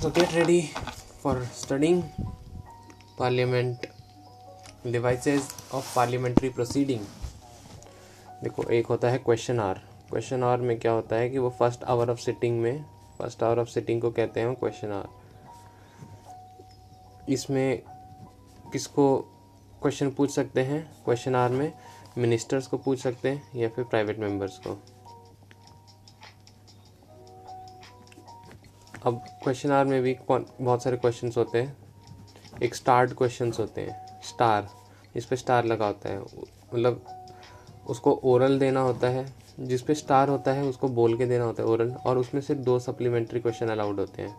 so, get ready for studying parliament devices of parliamentary proceeding. देखो, एक होता है क्वेश्चन आर क्वेश्चन आर में क्या होता है कि वो फ़र्स्ट आवर ऑफ़ सिटिंग में फ़र्स्ट आवर ऑफ़ सिटिंग को कहते हैं क्वेश्चन आर इसमें किसको क्वेश्चन पूछ सकते हैं? क्वेश्चन आर में मिनिस्टर्स को पूछ सकते हैं या फिर प्राइवेट मेंबर्स को? अब क्वेश्चन आर में भी बहुत सारे क्वेश्चन होते हैं। एक स्टार्ट क्वेश्चंस होते हैं। स्टार इस पर स्टार लगा होता है। मतलब उसको ओरल देना होता है। जिस पे स्टार होता है, उसको बोल के देना होता है ओरल और उसमें सिर्फ़ दो सप्लीमेंट्री क्वेश्चन अलाउड होते हैं।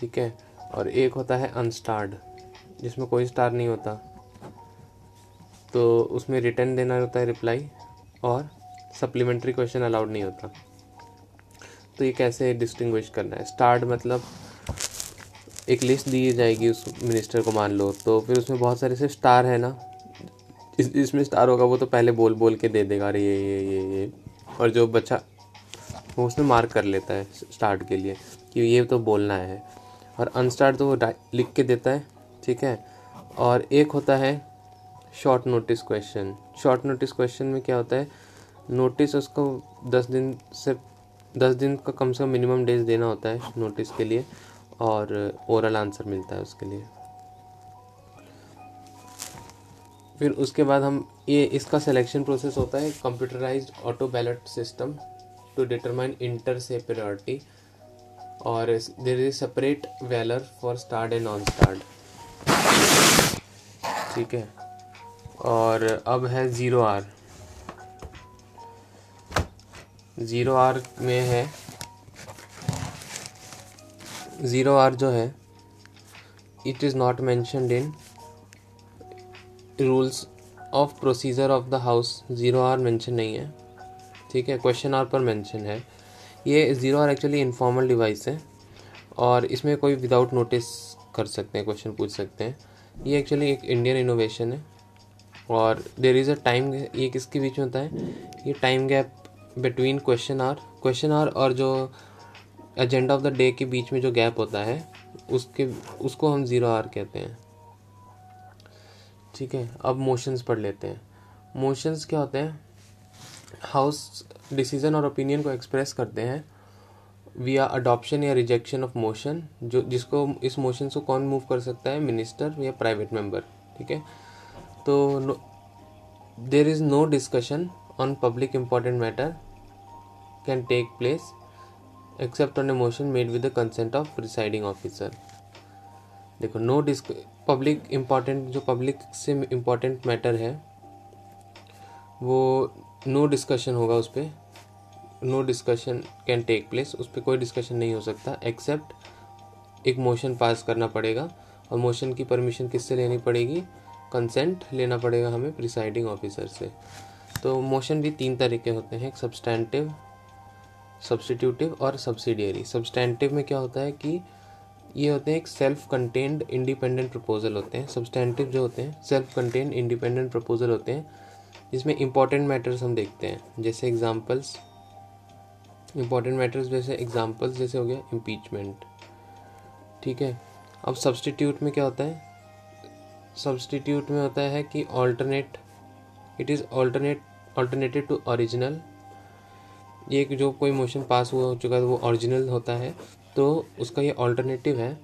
ठीक है? और एक होता है अनस्टार्ड जिसमें कोई स्टार नहीं होता। तो उसमें रिटर्न देना होता है रिप्लाई और सप्लीमेंट्री क्वेश्चन अलाउड नहीं होता। तो ये कैसे डिस्टिंग्विश करना है? स्टार्ट मतलब एक लिस्ट दी जाएगी उस मिनिस्टर को मान लो तो फिर उसमें बहुत सारे से स्टार है ना। इस स्टार होगा वो तो पहले बोल बोल के दे देगा, अरे ये ये ये ये। और जो बच्चा, वो उसमें मार्क कर लेता है स्टार्ट के लिए कि ये तो बोलना है। और अनस्टार्ट तो वो लिख के देता है, ठीक है? और एक होता है short notice question short notice question में क्या होता है? नोटिस उसको दस दिन से दस दिन का कम से कम मिनिमम डेज़ देना होता है नोटिस के लिए और ओरल आंसर मिलता है उसके लिए। फिर उसके बाद हम ये इसका सिलेक्शन प्रोसेस होता है computerised auto ballot system to determine inter se priority और there is separate valour for starred and non starred ठीक है? और अब है ज़ीरो आर ज़ीरो आर में है। ज़ीरो आर जो है it is not mentioned in rules of procedure of the house zero hour mention नहीं है। ठीक है क्वेश्चन आर पर मेंशन है। ये zero hour actually informal device है और इसमें कोई विदाउट नोटिस कर सकते हैं क्वेश्चन पूछ सकते हैं। ये एक्चुअली एक इंडियन इनोवेशन है और देर इज़ अ टाइम ये किसके बीच में होता है? ये time gap between question hour question hour और जो एजेंडा ऑफ़ द डे के बीच में जो गैप होता है, उसके, उसको हम ज़ीरो आर कहते हैं। ठीक है, अब मोशंस पढ़ लेते हैं। मोशंस क्या होते हैं? हाउस डिसीज़न और ओपिनियन को एक्सप्रेस करते हैं वी आर अडॉप्शन या रिजेक्शन ऑफ़ मोशन जो, जिसको, इस मोशन को कौन मूव कर सकता है? मिनिस्टर या प्राइवेट मेंबर ठीक है? तो there is no discussion on public important matter can take place except on a motion made with the consent of presiding officer देखो नो डिस्क पब्लिक इंपॉर्टेंट जो पब्लिक से इंपॉर्टेंट मैटर है, वो no discussion होगा उस पर no discussion can take place उस पर कोई डिस्कशन नहीं हो सकता एक्सेप्ट एक मोशन पास करना पड़ेगा, और मोशन की परमिशन किससे लेनी पड़ेगी? कंसेंट लेना पड़ेगा हमें प्रिसाइडिंग ऑफिसर से। तो मोशन भी तीन तरीके होते हैं, एक सब्सटैंटिव सब्सटीट्यूटिव और सब्सिडियरी सब्सटैंटिव में क्या होता है कि ये होते हैं एक सेल्फ कंटेंड इंडिपेंडेंट प्रपोजल होते हैं। सब्सटैंटिव जो होते हैं सेल्फ कंटेंड इंडिपेंडेंट प्रपोजल होते हैं, जिसमें इंपॉर्टेंट मैटर्स हम देखते हैं। जैसे एग्जाम्पल्स इंपॉर्टेंट मैटर्स जैसे एग्जाम्पल्स जैसे हो गया इम्पीचमेंट ठीक है? अब सब्सटीट्यूट में क्या होता है? सब्सटीट्यूट में होता है कि alternate it is alternate alternative to original ये जो कोई मोशन पास हुआ, हो चुका है, वो ओरिजिनल होता है तो उसका ये ऑल्टरनेटिव है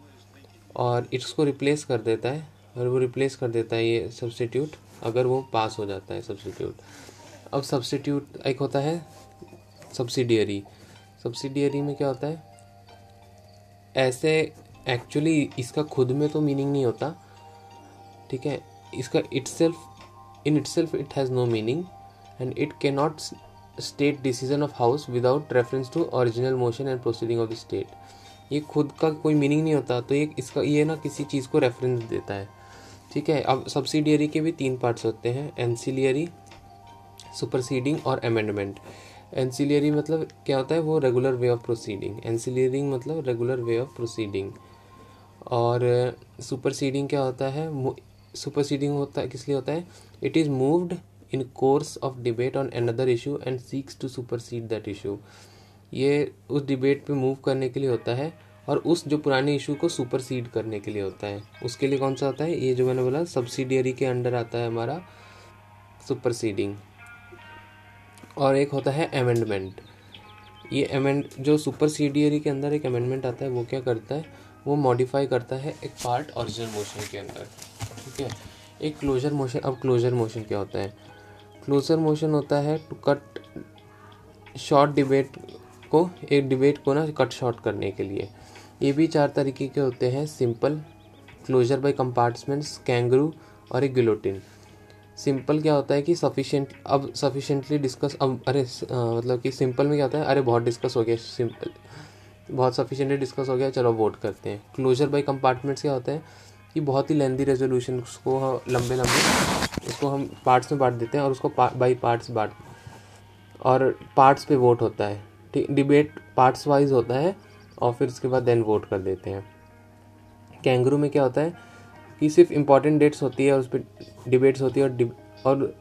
और इसको रिप्लेस कर देता है और वो रिप्लेस कर देता है ये सब्सटीट्यूट अगर वो पास हो जाता है सब्सटीट्यूट अब सब्सटीट्यूट एक होता है सब्सिडियरी सब्सिडियरी में क्या होता है? ऐसे एक्चुअली इसका खुद में तो मीनिंग नहीं होता, ठीक है? इसका itself in itself it has no meaning and it can not state decision of house without reference to original motion and proceeding of the state ये खुद का कोई मीनिंग नहीं होता तो ये इसका, ये ना किसी चीज़ को रेफरेंस देता है। ठीक है? अब सब्सिडियरी के भी तीन पार्ट्स होते हैं एनसिलियरी सुपरसीडिंग और अमेंडमेंट एनसिलियरी मतलब क्या होता है? वो regular way of proceeding ancillary मतलब रेगुलर वे ऑफ़ प्रोसीडिंग और सुपरसीडिंग क्या होता है? सुपरसीडिंग होता है किस लिए होता है? It is moved in course of debate on another issue and seeks to supersede that issue ये उस डिबेट पे मूव करने के लिए होता है और उस जो पुराने इशू को सुपरसीड करने के लिए होता है। उसके लिए कौन सा होता है? ये जो मैंने बोला सब्सिडियरी के अंडर आता है हमारा सुपरसीडिंग और एक होता है अमेंडमेंट ये अमेंड जो सुपरसीडियरी के अंदर एक अमेंडमेंट आता है, वो क्या करता है? वो मॉडिफाई करता है एक पार्ट ओरिजिनल मोशन के अंदर। ठीक है? एक क्लोजर मोशन अब क्लोजर मोशन क्या होता है? क्लोजर मोशन होता है टू कट शॉर्ट डिबेट को, एक डिबेट को ना कट शॉर्ट करने के लिए। ये भी चार तरीके के होते हैं simple closure by compartments kangaroo और एक गिलोटिन सिंपल क्या होता है कि सफिशेंट अब सफिशेंटली डिस्कस अब, अरे मतलब कि सिंपल में क्या होता है, अरे, बहुत डिस्कस हो गया सिंपल बहुत सफिशेंटली डिस्कस हो गया, चलो वोट करते हैं। क्लोजर बाई कंपार्टमेंट्स क्या होता है कि बहुत ही लेंदी रेजोल्यूशन को लंबे लंबे उसको हम पार्ट्स में बांट देते हैं और उसको बाई पार्ट्स बांट और पार्ट्स पे वोट होता है। ठीक डिबेट पार्ट्स वाइज होता है और फिर उसके बाद देन वोट कर देते हैं। कैंगरू में क्या होता है कि सिर्फ़ इंपॉर्टेंट डेट्स होती है और उस पर डिबेट्स होती है और और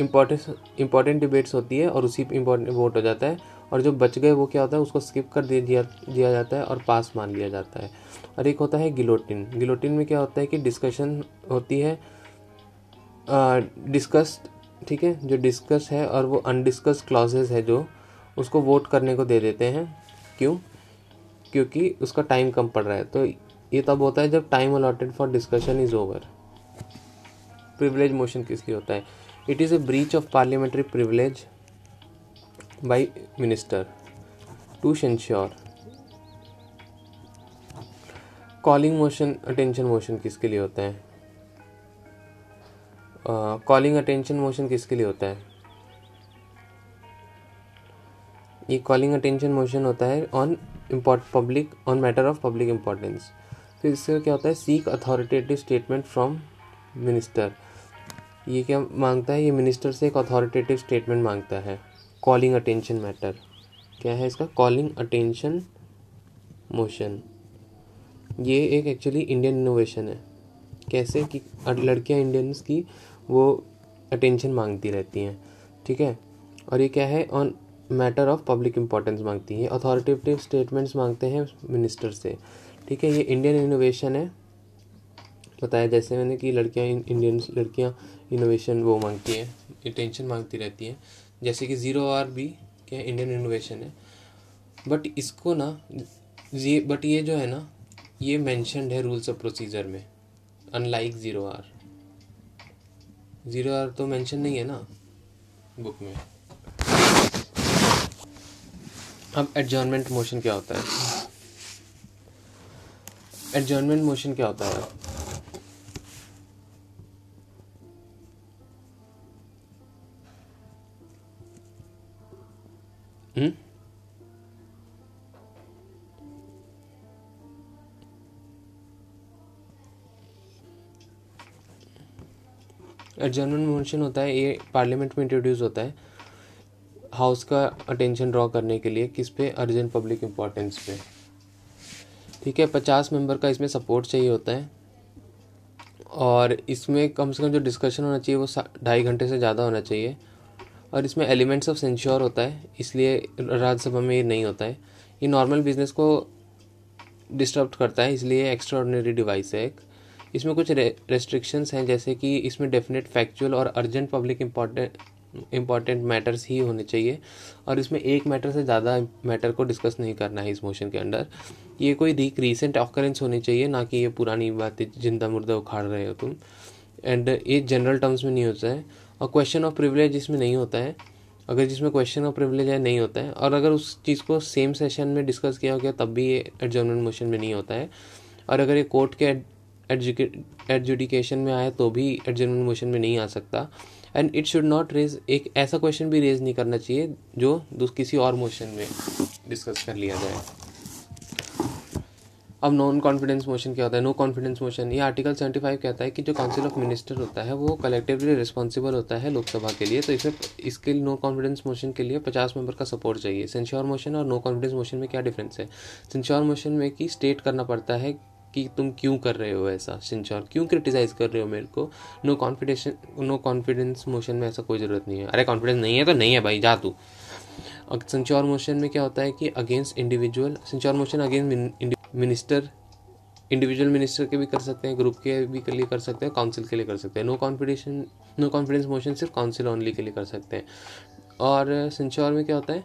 इंपॉर्टेंट इंपॉर्टेंट डिबेट्स होती है और उसी पर इंपॉर्टेंट वोट हो जाता है। और जो बच गए वो क्या होता है, उसको स्किप कर दिया दिया जाता है और पास मान लिया जाता है। और एक होता है गिलोटिन गिलोटिन में क्या होता है कि डिस्कशन होती है डिस्कस्ड ठीक है, जो डिस्कस है और वो अनडिस्कस क्लॉजेज है जो, उसको वोट करने को दे देते हैं। क्यों? क्योंकि उसका टाइम कम पड़ रहा है। तो ये तब होता है जब time allotted for discussion is over privilege motion किस लिए होता है? It is a breach of parliamentary privilege by minister to censure calling motion attention motion किसके लिए होता है? कॉलिंग अटेंशन मोशन किसके लिए होता है? ये कॉलिंग अटेंशन मोशन होता है on import public on matter of public importance फिर इससे क्या होता है? Seek authoritative statement from minister ये क्या माँगता है? ये मिनिस्टर से एक अथॉरिटेटिव स्टेटमेंट माँगता है. कॉलिंग अटेंशन मैटर क्या है इसका? कॉलिंग अटेंशन मोशन ये एक एक्चुअली इंडियन इनोवेशन है. कैसे? कि लड़कियाँ इंडियंस की वो अटेंशन मांगती रहती हैं, ठीक है? और ये क्या है? On matter of public importance मांगती है अथॉरिटेटिव स्टेटमेंट्स मांगते हैं मिनिस्टर से, ठीक है? ये इंडियन इनोवेशन है। बताया जैसे मैंने कि लड़कियाँ इंडियन लड़कियाँ इनोवेशन वो मांगती हैं अटेंशन मांगती रहती हैं। जैसे कि ज़ीरो आर भी क्या इंडियन इनोवेशन है। बट इसको ना, ये बट ये जो है ना, ये मैंशनड है रूल्स ऑफ़ प्रोसीजर में unlike zero hour zero hour तो मेंशन नहीं है ना? बुक में। अब एडजॉर्नमेंट मोशन क्या होता है? एडजॉर्नमेंट मोशन क्या होता है? एडजर्नमेंट मोशन होता है, ये पार्लियामेंट में इंट्रोड्यूस होता है हाउस का अटेंशन ड्रॉ करने के लिए किस पे? अर्जेंट पब्लिक इम्पोर्टेंस पे। ठीक है, पचास मेंबर का इसमें सपोर्ट चाहिए होता है। और इसमें कम से कम जो डिस्कशन होना चाहिए, वो ढाई घंटे से ज़्यादा होना चाहिए। और इसमें एलिमेंट्स ऑफ़ सेंश्योर होता है, इसलिए राज्यसभा में ये नहीं होता है। ये नॉर्मल बिज़नेस को डिस्टर्ब करता है, इसलिए एक्स्ट्रा डिवाइस है एक। इसमें कुछ रेस्ट्रिक्शंस हैं, जैसे कि इसमें डेफिनेट फैक्चुअल और urgent public important important matters ही होने चाहिए। और इसमें एक मैटर से ज़्यादा मैटर को डिस्कस नहीं करना है इस मोशन के अंडर ये कोई रिक रीसेंट ऑकरेंस होनी चाहिए, ना कि ये पुरानी बातें, ज़िंदा मुर्दा उखाड़ रहे हो तुम। एंड ये जनरल टर्म्स में नहीं होता है। और क्वेश्चन ऑफ़ प्रिविलेज इसमें नहीं होता है। अगर जिसमें क्वेश्चन ऑफ़ प्रिविलेज है, नहीं होता है। और अगर उस चीज़ को सेम सेशन में डिस्कस किया हो गया, तब भी ये एडजर्नमेंट मोशन में नहीं होता है। और अगर ये कोर्ट के एडजुडिकेशन में आए तो भी एडजर्नमेंट मोशन में नहीं आ सकता। And it should not raise एक ऐसा क्वेश्चन भी रेज नहीं करना चाहिए जो किसी और मोशन में डिस्कस कर लिया जाए। अब नॉन कॉन्फिडेंस मोशन क्या होता है? नो कॉन्फिडेंस मोशन ये आर्टिकल सेवेंटी फाइव कहता है कि जो काउंसिल ऑफ़ मिनिस्टर होता है, वो कलेक्टिवली रिस्पॉन्सिबल होता है लोकसभा के लिए। तो इसमें इसके लिए नो कॉन्फिडेंस मोशन के लिए पचास मेंबर का सपोर्ट चाहिए। सेंश्योर मोशन और नो कॉन्फिडेंस मोशन में क्या डिफरेंस है? सेंश्योर मोशन में कि स्टेट करना पड़ता है कि तुम क्यों कर रहे हो ऐसा सिंचौर क्यों क्रिटिसाइज कर रहे हो मेरे को? No confidence no confidence motion में ऐसा कोई ज़रूरत नहीं है। अरे कॉन्फिडेंस नहीं है तो नहीं है भाई, जा तू। सिंच्योर मोशन में क्या होता है कि against individual censure motion against minister individual minister के भी कर सकते हैं ग्रुप के भी के लिए कर सकते हैं काउंसिल के लिए कर सकते हैं। No confidence no confidence motion सिर्फ़ काउंसिल ओनली के लिए कर सकते हैं। और सेंश्योर में क्या होता है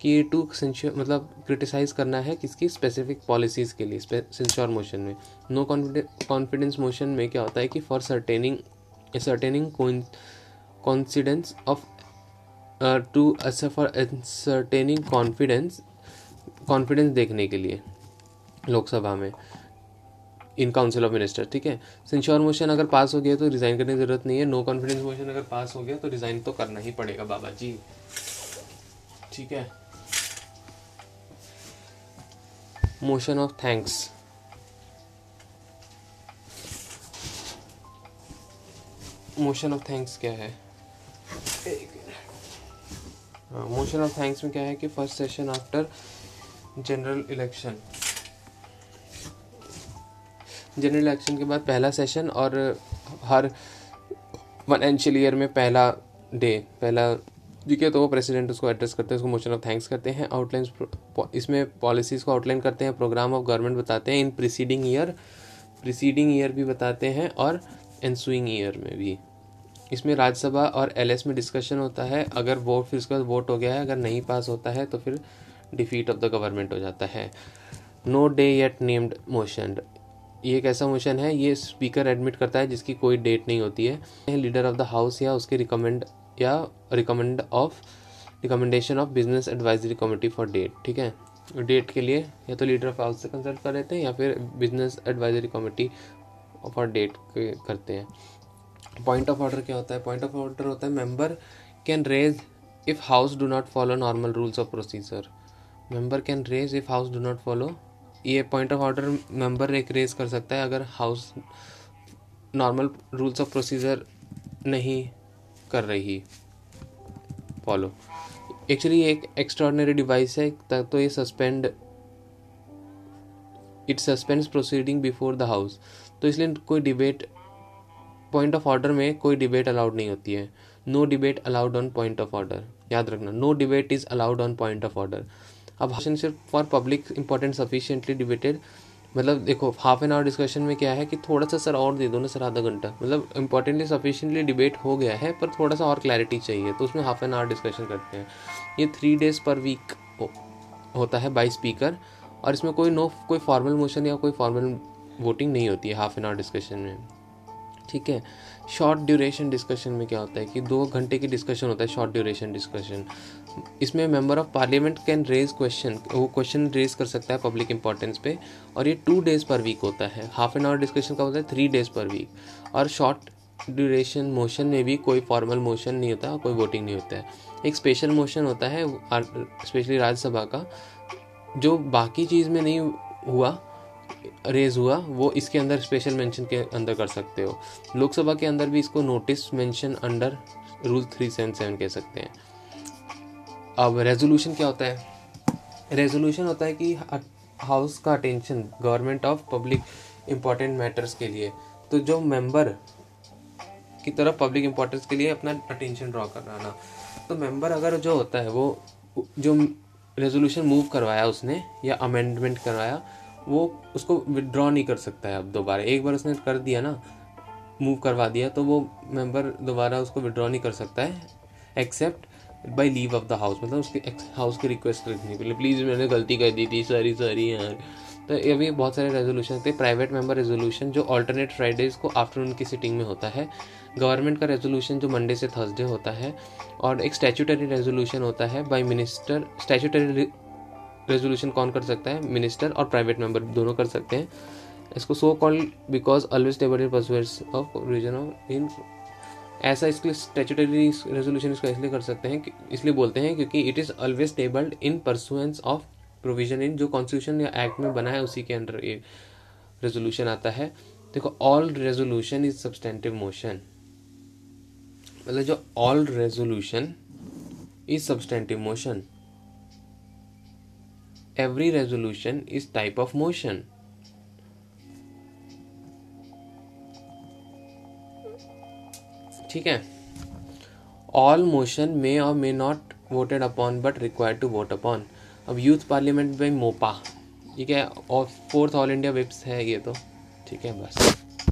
कि टू मतलब क्रिटिसाइज करना है किसकी स्पेसिफिक पॉलिसीज़ के लिए सेंश्योर मोशन में। नो कॉन्फिडेंस मोशन में क्या होता है कि for ascertaining ascertaining confidence of to for ascertaining confidence confidence देखने के लिए लोकसभा में इन काउंसिल ऑफ़ मिनिस्टर ठीक है? सिंश्योर मोशन अगर पास हो गया तो रिज़ाइन करने की ज़रूरत नहीं है। नो कॉन्फिडेंस मोशन अगर पास हो गया तो रिज़ाइन तो करना ही पड़ेगा बाबा जी ठीक है? Motion of thanks motion of thanks क्या है? मोशन ऑफ़ थैंक्स में क्या है कि first session after general election general election के बाद पहला सेशन और हर फाइनेंशियल ईयर में पहला डे पहला ठीक है तो वो प्रेसिडेंट उसको एड्रेस करते हैं, उसको मोशन ऑफ़ थैंक्स करते हैं आउटलाइन इसमें पॉलिसीज़ को आउटलाइन करते हैं प्रोग्राम ऑफ़ गवर्नमेंट बताते हैं in preceding year preceding year भी बताते हैं और एनसुइंग ईयर में भी। इसमें राज्यसभा और एलएस में डिस्कशन होता है, अगर वोट फिर उसके वोट हो गया है, अगर नहीं पास होता है तो फिर डिफीट ऑफ़ द गवर्नमेंट हो जाता है। No day yet named motion ये एक ऐसा मोशन है, ये स्पीकर एडमिट करता है जिसकी कोई डेट नहीं होती है। लीडर ऑफ़ द हाउस या उसके रिकमेंड या recommend of recommendation of business advisory committee for date ठीक है? डेट के लिए या तो लीडर ऑफ़ हाउस से कंसल्ट कर लेते हैं या फिर business advisory committee for date करते हैं। पॉइंट ऑफ़ ऑर्डर क्या होता है? पॉइंट ऑफ़ ऑर्डर होता है member can raise if house do not follow normal rules of procedure member can raise if house do not follow ये point of order member एक raise कर सकता है अगर house normal rules of procedure नहीं कर रही फॉलो एक्चुअली एक एक्स्ट्रॉर्डनरी डिवाइस है तो ये suspend it suspends proceeding before the house तो इसलिए कोई डिबेट पॉइंट ऑफ़ ऑर्डर में कोई डिबेट अलाउड नहीं होती है। No debate allowed on point of order याद रखना no debate is allowed on point of order अब सिर्फ़ for public important sufficiently debated मतलब देखो हाफ़ एन आवर डिस्कशन में क्या है कि थोड़ा सा सर और दे दो ना सर आधा घंटा। मतलब इंपॉर्टेंटली सफिशियंटली डिबेट हो गया है, पर थोड़ा सा और क्लैरिटी चाहिए तो उसमें हाफ़ एन आवर डिस्कशन करते हैं। ये थ्री डेज़ पर वीक होता है बाई स्पीकर और इसमें कोई नो कोई फॉर्मल मोशन या कोई फॉर्मल वोटिंग नहीं होती है हाफ़ एन आवर डिस्कशन में। ठीक है? शॉर्ट ड्यूरेशन डिस्कशन में क्या होता है कि दो घंटे की डिस्कशन होता है शॉर्ट ड्यूरेशन डिस्कशन इसमें member of parliament can raise question वो क्वेश्चन रेज कर सकता है पब्लिक इंपॉर्टेंस पे, और ये टू डेज़ पर वीक होता है. हाफ़ एन आवर डिस्कशन का होता है थ्री डेज़ पर वीक और शॉर्ट ड्यूरेशन मोशन में भी कोई फॉर्मल मोशन नहीं होता, कोई वोटिंग नहीं होता है. एक स्पेशल मोशन होता है स्पेशली राज्यसभा का, जो बाकी चीज़ में नहीं हुआ रेज हुआ, वो इसके अंदर स्पेशल मेंशन के अंदर कर सकते हो। लोकसभा के अंदर भी इसको notice mention under rule three seven seven कह सकते हैं। अब रेजोल्यूशन क्या होता है? रेजोल्यूशन होता है कि हाउस का attention government of public important matters के लिए। तो जो मेंबर की तरफ़ पब्लिक इंपॉर्टेंस के लिए अपना अटेंशन ड्रॉ करना। तो मेंबर अगर जो होता है, वो जो रेजोल्यूशन मूव करवाया उसने या अमेंडमेंट करवाया वो उसको विदड्रॉ नहीं कर सकता है अब दोबारा। एक बार उसने कर दिया ना मूव करवा दिया तो वो मेंबर दोबारा उसको विड्रॉ नहीं कर सकता है except by leave of the house मतलब उसके हाउस की रिक्वेस्ट रखने के लिए प्लीज़ मैंने गलती कर दी थी सॉरी सॉरी यार। तो ये भी बहुत सारे रेजोल्यूशन थे। प्राइवेट मेंबर रेजोल्यूशन जो अल्टरनेट फ्राइडेज को आफ्टरनून की सिटिंग में होता है गवर्नमेंट का रेजोल्यूशन जो मंडे से थर्सडे होता है, और एक स्टैचूटरी रेजोल्यूशन होता है बाय मिनिस्टर स्टैचूटरी रेजोल्यूशन कौन कर सकता है? मिनिस्टर और प्राइवेट मेंबर दोनों कर सकते हैं। इसको so called because always table in of reason in ऐसा इसके स्टेचुटरी रेजोल्यूशन इसको इसलिए कर सकते हैं इसलिए बोलते हैं क्योंकि it is always tabled in pursuance of provision in जो कॉन्स्टिट्यूशन या एक्ट में बना है, उसी के अंडर ये रेजोल्यूशन आता है। देखो all resolution is substantive motion मतलब जो all resolution is substantive motion every resolution is type of motion. ठीक है? ऑल मोशन मे और may not voted upon but required to vote upon अब यूथ पार्लियामेंट बाई मोपा। ठीक है? और फोर्थ ऑल इंडिया विप्स है ये तो। ठीक है, बस।